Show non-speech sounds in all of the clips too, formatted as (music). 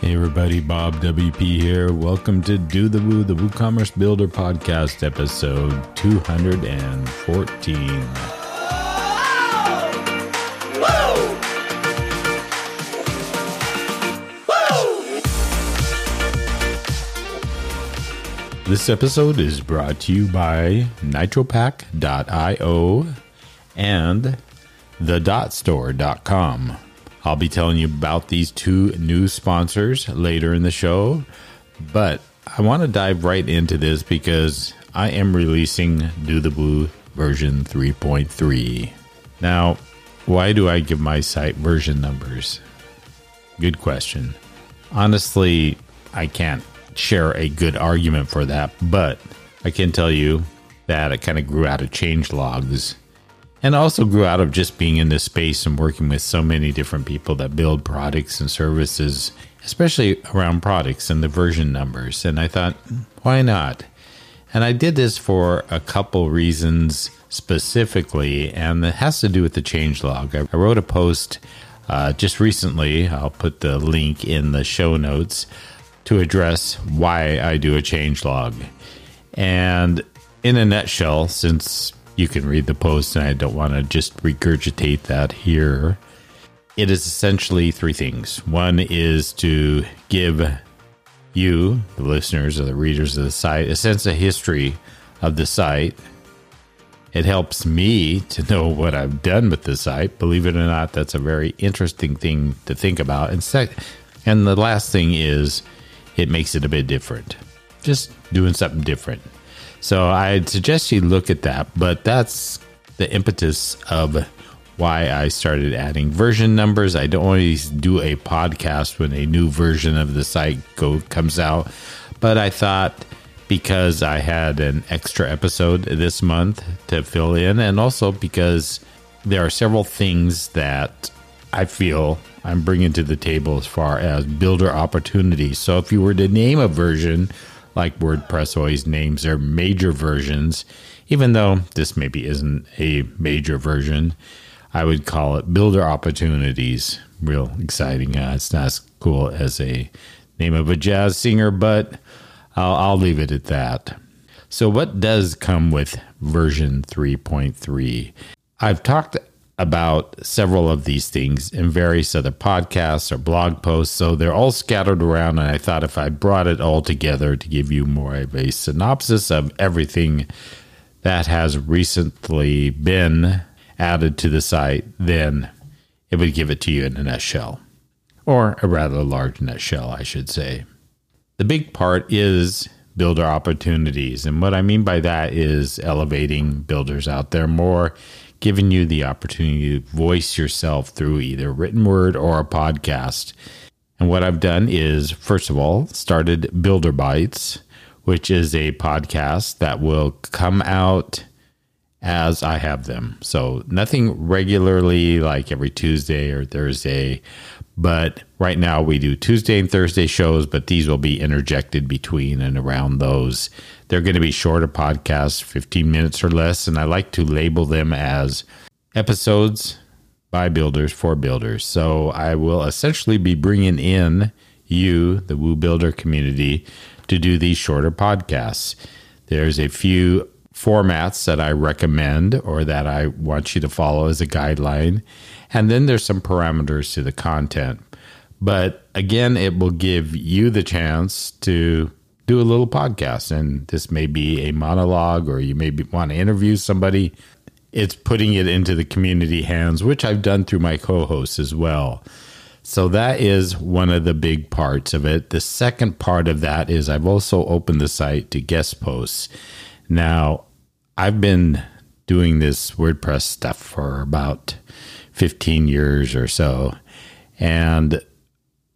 Hey everybody, Bob WP here. Welcome to Do the Woo, the WooCommerce Builder Podcast, episode 214. This episode is brought to you by nitropack.io and thedotstore.com. I'll be telling you about these two new sponsors later in the show, but I want to dive right into this because I am releasing Do the Woo version 3.3. Now, why do I give my site version numbers? Good question. Honestly, I can't share a good argument for that, but I can tell you that it kind of grew out of change logs and also grew out of just being in this space and working with so many different people that build products and services, especially around products and the version numbers. And I thought, why not? And I did this for a couple reasons specifically, and it has to do with the changelog. I wrote a post uh, just recently, I'll put the link in the show notes to address why I do a changelog. And in a nutshell, since you can read the post, and I don't want to just regurgitate that here. It is essentially three things. One is to give you, the listeners or the readers of the site, a sense of history of the site. It helps me to know what I've done with the site. Believe it or not, that's a very interesting thing to think about. And sec- and the last thing is it makes it a bit different. Just doing something different. So I'd suggest you look at that, but that's the impetus of why I started adding version numbers. I don't always do a podcast when a new version of the site go comes out, but I thought because I had an extra episode this month to fill in, and also because there are several things that I feel I'm bringing to the table as far as builder opportunities. So if you were to name a version like WordPress always names their major versions, even though this maybe isn't a major version. I would call it Builder Opportunities. Real exciting. Uh, it's not as cool as a name of a jazz singer, but I'll, I'll leave it at that. So, what does come with version 3.3? I've talked about several of these things in various other podcasts or blog posts. So they're all scattered around. And I thought if I brought it all together to give you more of a synopsis of everything that has recently been added to the site, then it would give it to you in a nutshell, or a rather large nutshell, I should say. The big part is builder opportunities. And what I mean by that is elevating builders out there more giving you the opportunity to voice yourself through either written word or a podcast. And what I've done is, first of all, started Builder Bites, which is a podcast that will come out as I have them. So nothing regularly like every Tuesday or Thursday, but right now we do Tuesday and Thursday shows, but these will be interjected between and around those. They're going to be shorter podcasts, 15 minutes or less, and I like to label them as episodes by builders for builders. So I will essentially be bringing in you, the Woo Builder community, to do these shorter podcasts. There's a few formats that I recommend or that I want you to follow as a guideline. And then there's some parameters to the content. But again, it will give you the chance to do a little podcast. And this may be a monologue or you may want to interview somebody. It's putting it into the community hands, which I've done through my co hosts as well. So that is one of the big parts of it. The second part of that is I've also opened the site to guest posts. Now, I've been doing this WordPress stuff for about 15 years or so. And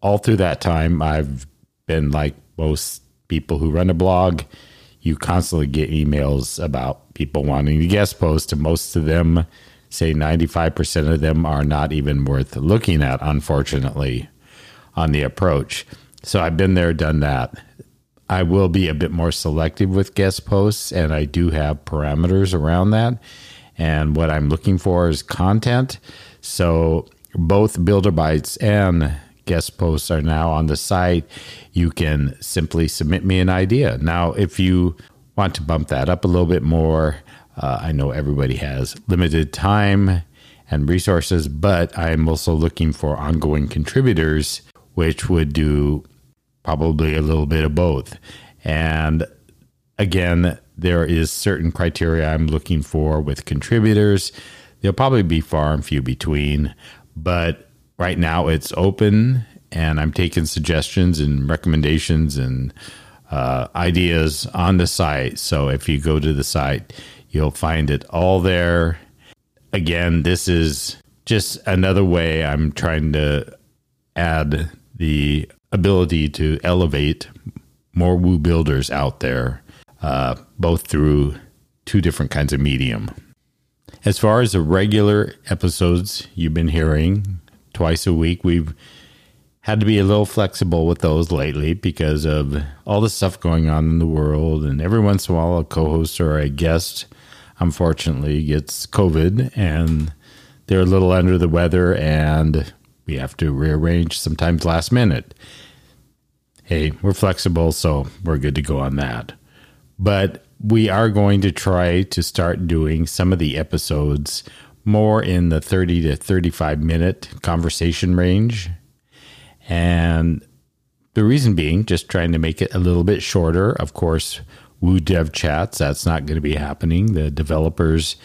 all through that time, I've been like most people who run a blog. You constantly get emails about people wanting to guest post, and most of them say 95% of them are not even worth looking at, unfortunately, on the approach. So I've been there, done that. I will be a bit more selective with guest posts, and I do have parameters around that. And what I'm looking for is content. So both Builder Bites and guest posts are now on the site. You can simply submit me an idea. Now, if you want to bump that up a little bit more, uh, I know everybody has limited time and resources, but I'm also looking for ongoing contributors, which would do probably a little bit of both. And again, there is certain criteria I'm looking for with contributors. They'll probably be far and few between, but right now it's open and I'm taking suggestions and recommendations and uh, ideas on the site. So if you go to the site, you'll find it all there. Again, this is just another way I'm trying to add the ability to elevate more Woo builders out there, uh, both through two different kinds of medium. As far as the regular episodes you've been hearing twice a week, we've had to be a little flexible with those lately because of all the stuff going on in the world. And every once in a while, a co host or a guest, unfortunately, gets COVID and they're a little under the weather and we have to rearrange sometimes last minute. Hey, we're flexible, so we're good to go on that. But we are going to try to start doing some of the episodes more in the 30 to 35 minute conversation range. And the reason being, just trying to make it a little bit shorter. Of course, Woo Dev Chats, that's not going to be happening. The developers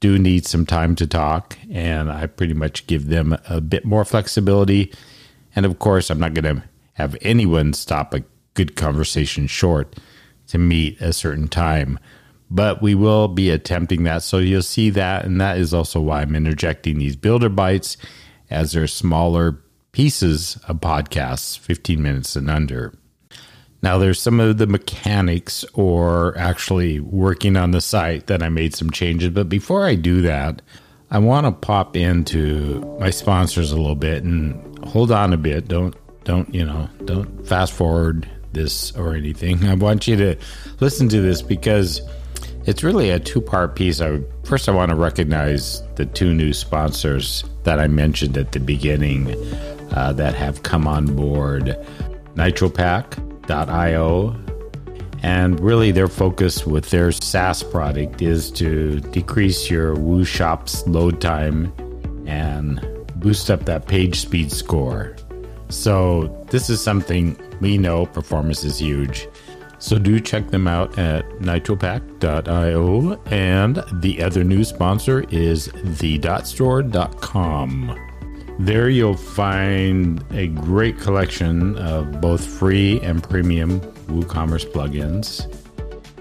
do need some time to talk, and I pretty much give them a bit more flexibility. And of course, I'm not going to have anyone stop a good conversation short to meet a certain time. But we will be attempting that. So you'll see that. And that is also why I'm interjecting these builder bites as they're smaller pieces of podcasts, 15 minutes and under. Now, there's some of the mechanics or actually working on the site that I made some changes. But before I do that, I want to pop into my sponsors a little bit and hold on a bit. Don't, don't, you know, don't fast forward this or anything. I want you to listen to this because it's really a two part piece. I first I want to recognize the two new sponsors that I mentioned at the beginning uh, that have come on board nitropack.io and really their focus with their SaaS product is to decrease your Woo Shop's load time and boost up that page speed score. So this is something we know performance is huge. So do check them out at nitropack.io and the other new sponsor is thedotstore.com. There you'll find a great collection of both free and premium WooCommerce plugins.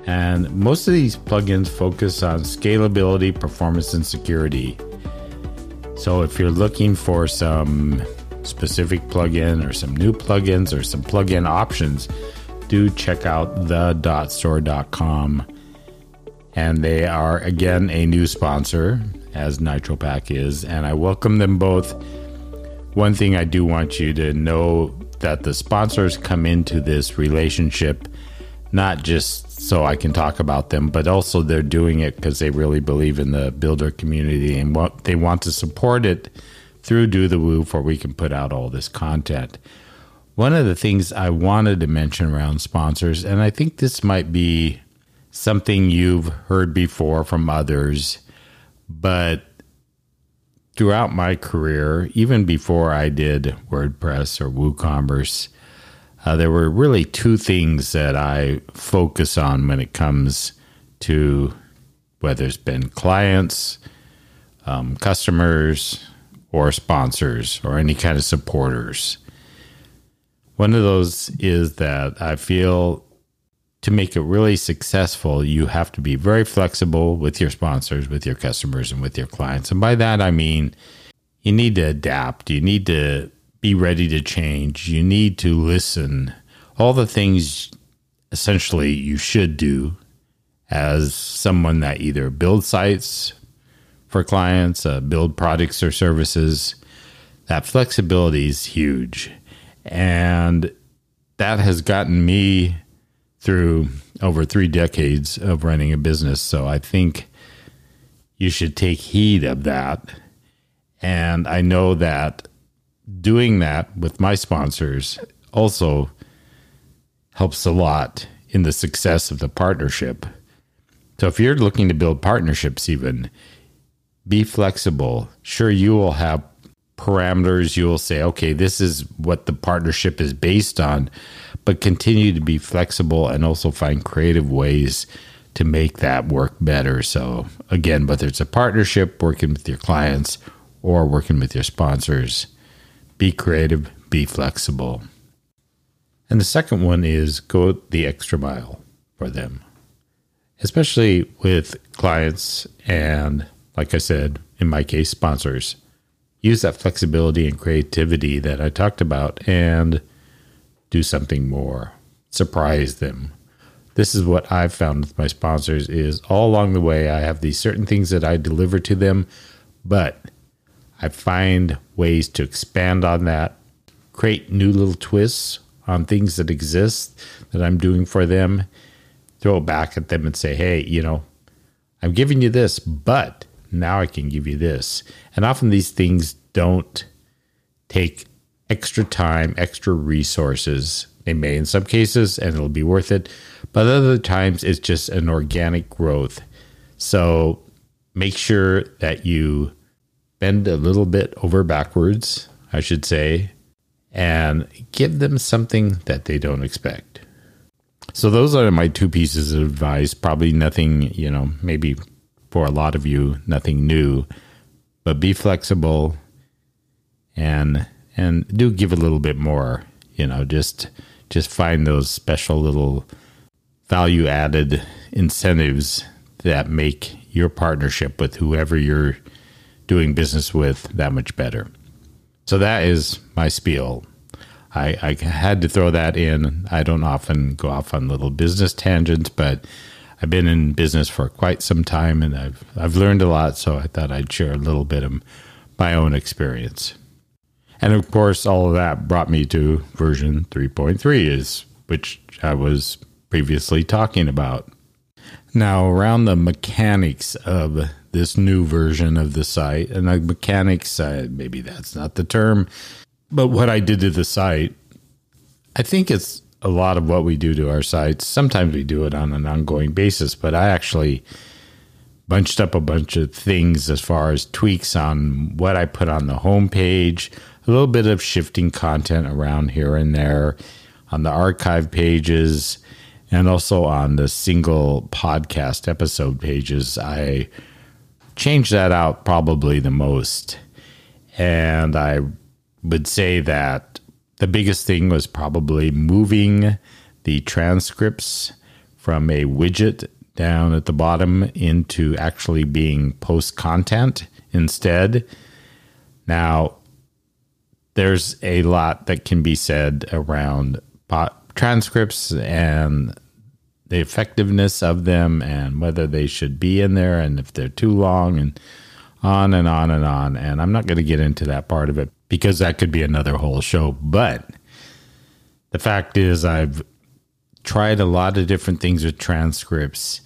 And most of these plugins focus on scalability, performance, and security. So if you're looking for some specific plugin or some new plugins or some plugin options, do check out thedotstore.com. And they are again a new sponsor, as NitroPack is, and I welcome them both one thing I do want you to know that the sponsors come into this relationship not just so I can talk about them, but also they're doing it because they really believe in the builder community and what they want to support it through Do the Woo for we can put out all this content. One of the things I wanted to mention around sponsors, and I think this might be something you've heard before from others, but throughout my career, even before I did WordPress or WooCommerce, uh, there were really two things that I focus on when it comes to whether it's been clients, um, customers, or sponsors, or any kind of supporters. One of those is that I feel to make it really successful, you have to be very flexible with your sponsors, with your customers, and with your clients. And by that, I mean you need to adapt, you need to be ready to change, you need to listen. All the things essentially you should do as someone that either builds sites for clients, uh, build products or services. That flexibility is huge. And that has gotten me through over three decades of running a business. So I think you should take heed of that. And I know that doing that with my sponsors also helps a lot in the success of the partnership. So if you're looking to build partnerships, even be flexible. Sure, you will have parameters. You will say, okay, this is what the partnership is based on, but continue to be flexible and also find creative ways to make that work better. So, again, whether it's a partnership, working with your clients, or working with your sponsors, be creative, be flexible. And the second one is go the extra mile for them, especially with clients and, like I said, in my case, sponsors. Use that flexibility and creativity that I talked about and do something more. Surprise them. This is what I've found with my sponsors is all along the way I have these certain things that I deliver to them, but I find ways to expand on that, create new little twists on things that exist that I'm doing for them, throw it back at them and say, hey, you know, I'm giving you this, but now I can give you this. And often these things don't take extra time, extra resources. They may in some cases, and it'll be worth it. But other times, it's just an organic growth. So make sure that you bend a little bit over backwards, I should say, and give them something that they don't expect. So those are my two pieces of advice. Probably nothing, you know, maybe for a lot of you, nothing new, but be flexible and and do give a little bit more, you know, just just find those special little value added incentives that make your partnership with whoever you're doing business with that much better. So that is my spiel. I, I had to throw that in. I don't often go off on little business tangents, but I've been in business for quite some time and I've I've learned a lot, so I thought I'd share a little bit of my own experience. And of course, all of that brought me to version 3.3 is which I was previously talking about. Now, around the mechanics of this new version of the site, and the mechanics, uh, maybe that's not the term, but what I did to the site, I think it's a lot of what we do to our sites. Sometimes we do it on an ongoing basis, but I actually bunched up a bunch of things as far as tweaks on what I put on the homepage, a little bit of shifting content around here and there on the archive pages and also on the single podcast episode pages. I changed that out probably the most. And I would say that the biggest thing was probably moving the transcripts from a widget down at the bottom into actually being post content instead. Now, there's a lot that can be said around transcripts and the effectiveness of them and whether they should be in there and if they're too long and on and on and on. And I'm not going to get into that part of it because that could be another whole show. But the fact is, I've tried a lot of different things with transcripts.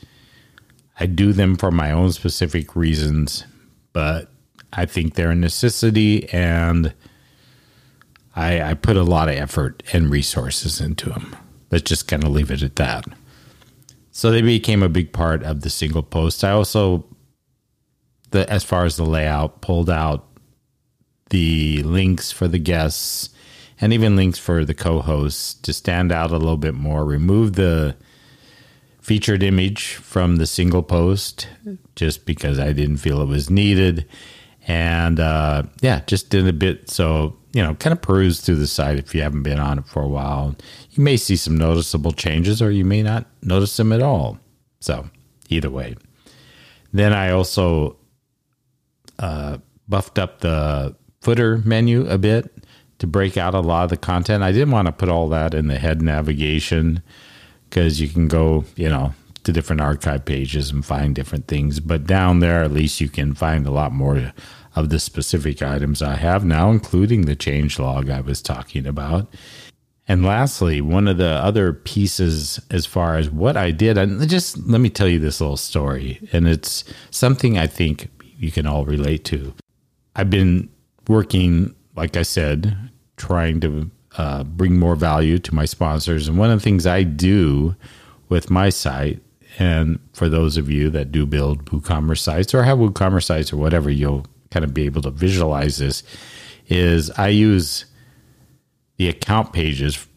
I do them for my own specific reasons, but I think they're a necessity and I, I put a lot of effort and resources into them. Let's just kind of leave it at that. So they became a big part of the single post. I also, the as far as the layout, pulled out the links for the guests and even links for the co-hosts to stand out a little bit more. Remove the featured image from the single post just because I didn't feel it was needed, and uh, yeah, just did a bit so you know, kind of peruse through the site if you haven't been on it for a while. You may see some noticeable changes, or you may not notice them at all. So either way. Then I also uh, buffed up the footer menu a bit to break out a lot of the content. I didn't want to put all that in the head navigation because you can go, you know, to different archive pages and find different things. But down there, at least you can find a lot more of the specific items I have now, including the change log I was talking about. And lastly, one of the other pieces as far as what I did, and just let me tell you this little story, and it's something I think you can all relate to. I've been working like I said, trying to uh, bring more value to my sponsors. And one of the things I do with my site, and for those of you that do build WooCommerce sites or have WooCommerce sites or whatever, you'll kind of be able to visualize this, is I use the account pages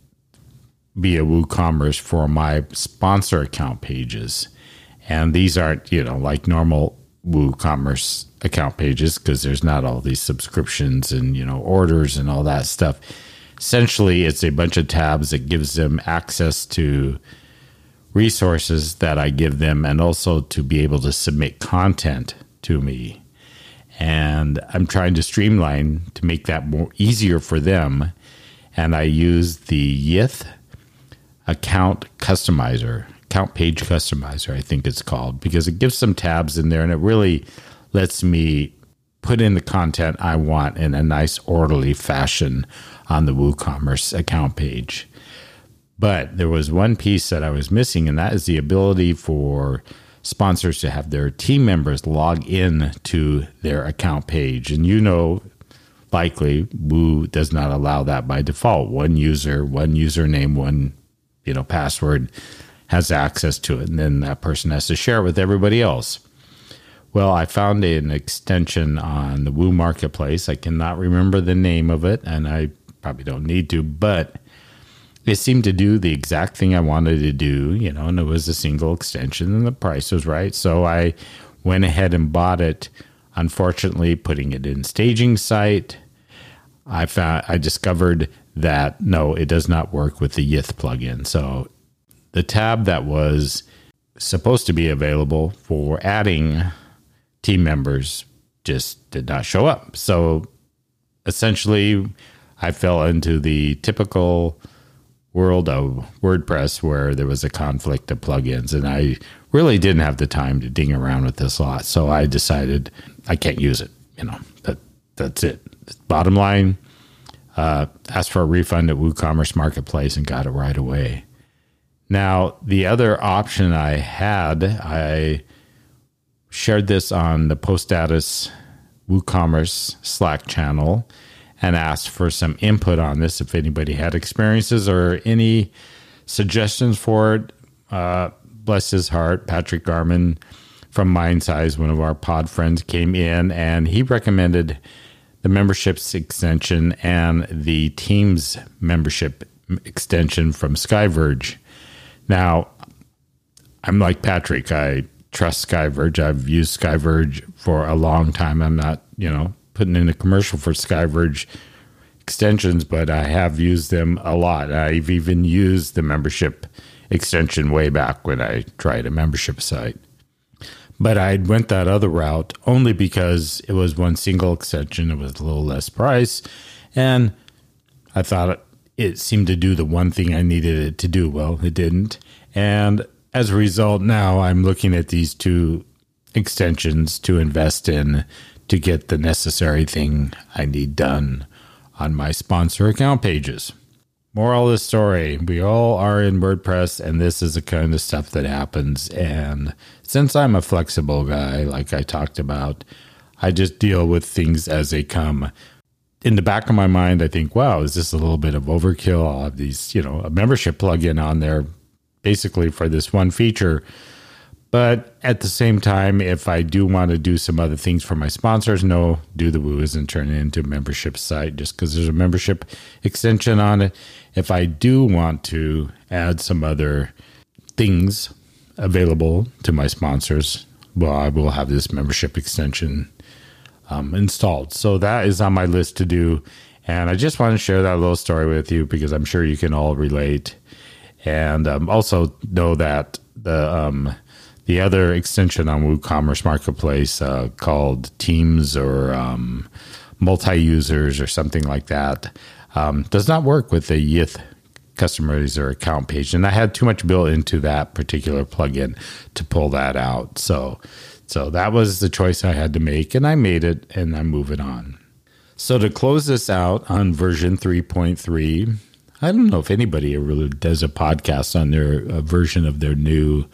via WooCommerce for my sponsor account pages. And these aren't, you know, like normal WooCommerce account pages because there's not all these subscriptions and, you know, orders and all that stuff. Essentially, it's a bunch of tabs that gives them access to resources that I give them and also to be able to submit content to me. And I'm trying to streamline to make that more easier for them. And I use the Yith account customizer, account page customizer, I think it's called, because it gives some tabs in there and it really lets me put in the content I want in a nice, orderly fashion on the WooCommerce account page. But there was one piece that I was missing, and that is the ability for sponsors to have their team members log in to their account page. And you know, likely Woo does not allow that by default. One user, one username, one you know password has access to it, and then that person has to share it with everybody else. Well, I found an extension on the Woo Marketplace. I cannot remember the name of it, and I probably don't need to, but it seemed to do the exact thing I wanted to do, you know, and it was a single extension and the price was right. So I went ahead and bought it. Unfortunately, putting it in staging site, I found I discovered that no, it does not work with the Yith plugin. So the tab that was supposed to be available for adding team members just did not show up. So essentially, I fell into the typical world of WordPress where there was a conflict of plugins, and I really didn't have the time to ding around with this lot. So I decided I can't use it. You know that that's it. Bottom line, uh, asked for a refund at WooCommerce Marketplace and got it right away. Now the other option I had, I shared this on the Post Status WooCommerce Slack channel and asked for some input on this if anybody had experiences or any suggestions for it. Uh, bless his heart, Patrick Garman from Mindsize, one of our pod friends, came in and he recommended the memberships extension and the Teams membership extension from Skyverge. Now, I'm like Patrick. I trust Skyverge. I've used Skyverge for a long time. I'm not, you know, putting in a commercial for Skyverge extensions, but I have used them a lot. I've even used the membership extension way back when I tried a membership site. But I went that other route only because it was one single extension. It was a little less price. And I thought it, seemed to do the one thing I needed it to do. Well, it didn't. And as a result, now I'm looking at these two extensions to invest in to get the necessary thing I need done on my sponsor account pages. Moral of the story we all are in WordPress, and this is the kind of stuff that happens. And since I'm a flexible guy, like I talked about, I just deal with things as they come. In the back of my mind, I think, wow, is this a little bit of overkill? I'll have these, you know, a membership plugin on there basically for this one feature but at the same time, if I do want to do some other things for my sponsors, no, do the woo isn't turning into a membership site just because there's a membership extension on it. If I do want to add some other things available to my sponsors, well, I will have this membership extension um, installed. So that is on my list to do. And I just want to share that little story with you because I'm sure you can all relate. And um, also know that the um, the other extension on WooCommerce Marketplace uh, called Teams or um, multi users or something like that um, does not work with the Yith customizer account page, and I had too much built into that particular plugin to pull that out. So, so that was the choice I had to make, and I made it, and I'm moving on. So to close this out on version 3.3, I don't know if anybody really does a podcast on their version of their new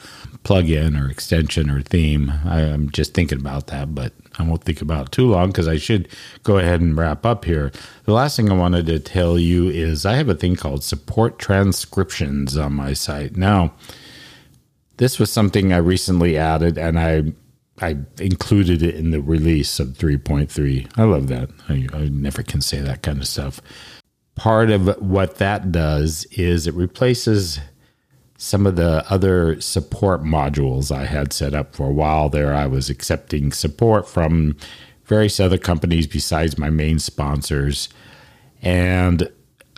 plugin or extension or theme. I, am just thinking about that, but I won't think about it too long because I should go ahead and wrap up here. The last thing I wanted to tell you is I have a thing called support transcriptions on my site. Now, this was something I recently added and I I included it in the release of 3.3. I love that. I, I never can say that kind of stuff. Part of what that does is it replaces some of the other support modules I had set up for a while there. I was accepting support from various other companies besides my main sponsors. And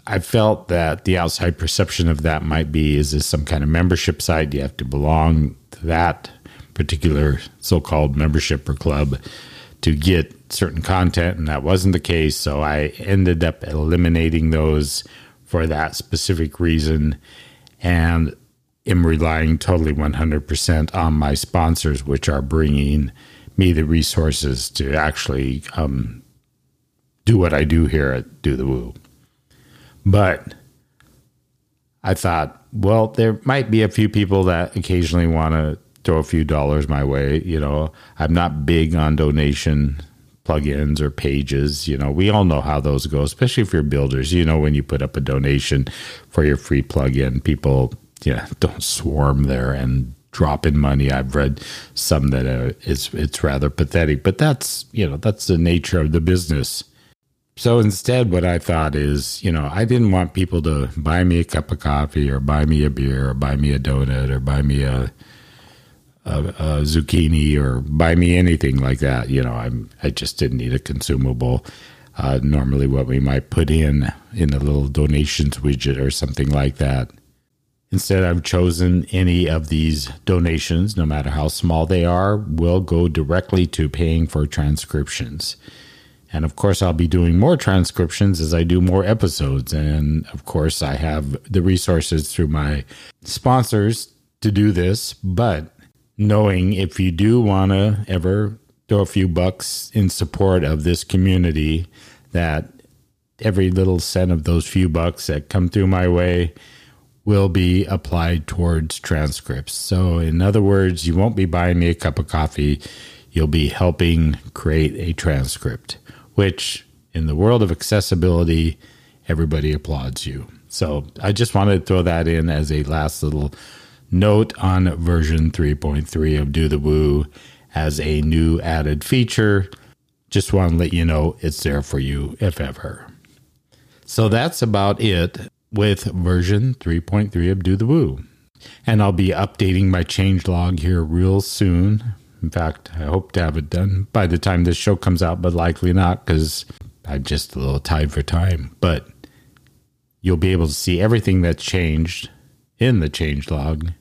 I felt that the outside perception of that might be is this some kind of membership site? Do you have to belong to that particular so called membership or club to get certain content? And that wasn't the case. So I ended up eliminating those for that specific reason. And am relying totally 100% on my sponsors, which are bringing me the resources to actually um, do what I do here at Do the Woo. But I thought, well, there might be a few people that occasionally want to throw a few dollars my way. You know, I'm not big on donation plugins or pages. You know, we all know how those go, especially if you're builders. You know, when you put up a donation for your free plugin, people yeah, (laughs) don't swarm there and drop in money. I've read some that uh, it's it's rather pathetic, but that's you know that's the nature of the business. So instead, what I thought is, you know, I didn't want people to buy me a cup of coffee or buy me a beer or buy me a donut or buy me a a, a zucchini or buy me anything like that. You know, I'm I just didn't need a consumable. Uh, normally, what we might put in in a little donations widget or something like that Instead, I've chosen any of these donations, no matter how small they are, will go directly to paying for transcriptions. And of course, I'll be doing more transcriptions as I do more episodes. And of course, I have the resources through my sponsors to do this. But knowing if you do want to ever throw a few bucks in support of this community, that every little cent of those few bucks that come through my way will be applied towards transcripts. So, in other words, you won't be buying me a cup of coffee, you'll be helping create a transcript, which in the world of accessibility, everybody applauds you. So, I just wanted to throw that in as a last little note on version 3.3 of Do the Woo as a new added feature. Just want to let you know it's there for you if ever. So that's about it with version 3.3 of Do the Woo. And I'll be updating my change log here real soon. In fact, I hope to have it done by the time this show comes out, but likely not because I'm just a little tied for time. But you'll be able to see everything that's changed in the change log.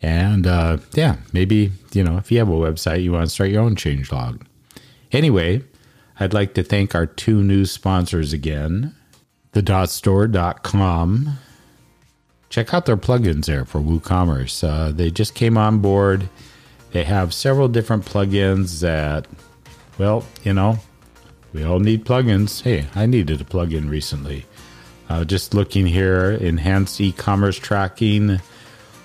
And uh, yeah, maybe, you know, if you have a website, you want to start your own change log. Anyway, I'd like to thank our two new sponsors again thedotstore.com. Check out their plugins there for WooCommerce. Uh, they just came on board. They have several different plugins that, well, you know, we all need plugins. Hey, I needed a plugin recently. Uh, just looking here, enhanced e-commerce tracking,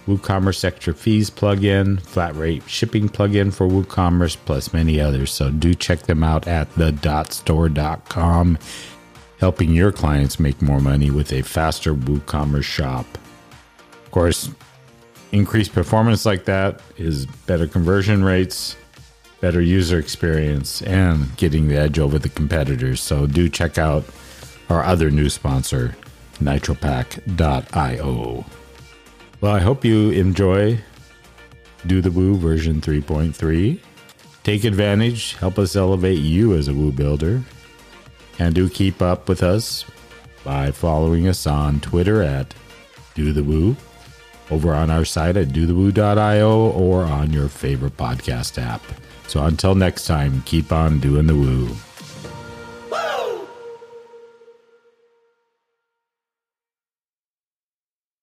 WooCommerce extra fees plugin, flat rate shipping plugin for WooCommerce, plus many others. So do check them out at thedotstore.com helping your clients make more money with a faster WooCommerce shop. Of course, increased performance like that is better conversion rates, better user experience, and getting the edge over the competitors. So do check out our other new sponsor, nitropack.io. Well, I hope you enjoy Do the Woo version 3.3. Take advantage, help us elevate you as a Woo builder. And do keep up with us by following us on Twitter at Do the Woo, over on our site at dothewoo.io, or on your favorite podcast app. So until next time, keep on doing the woo.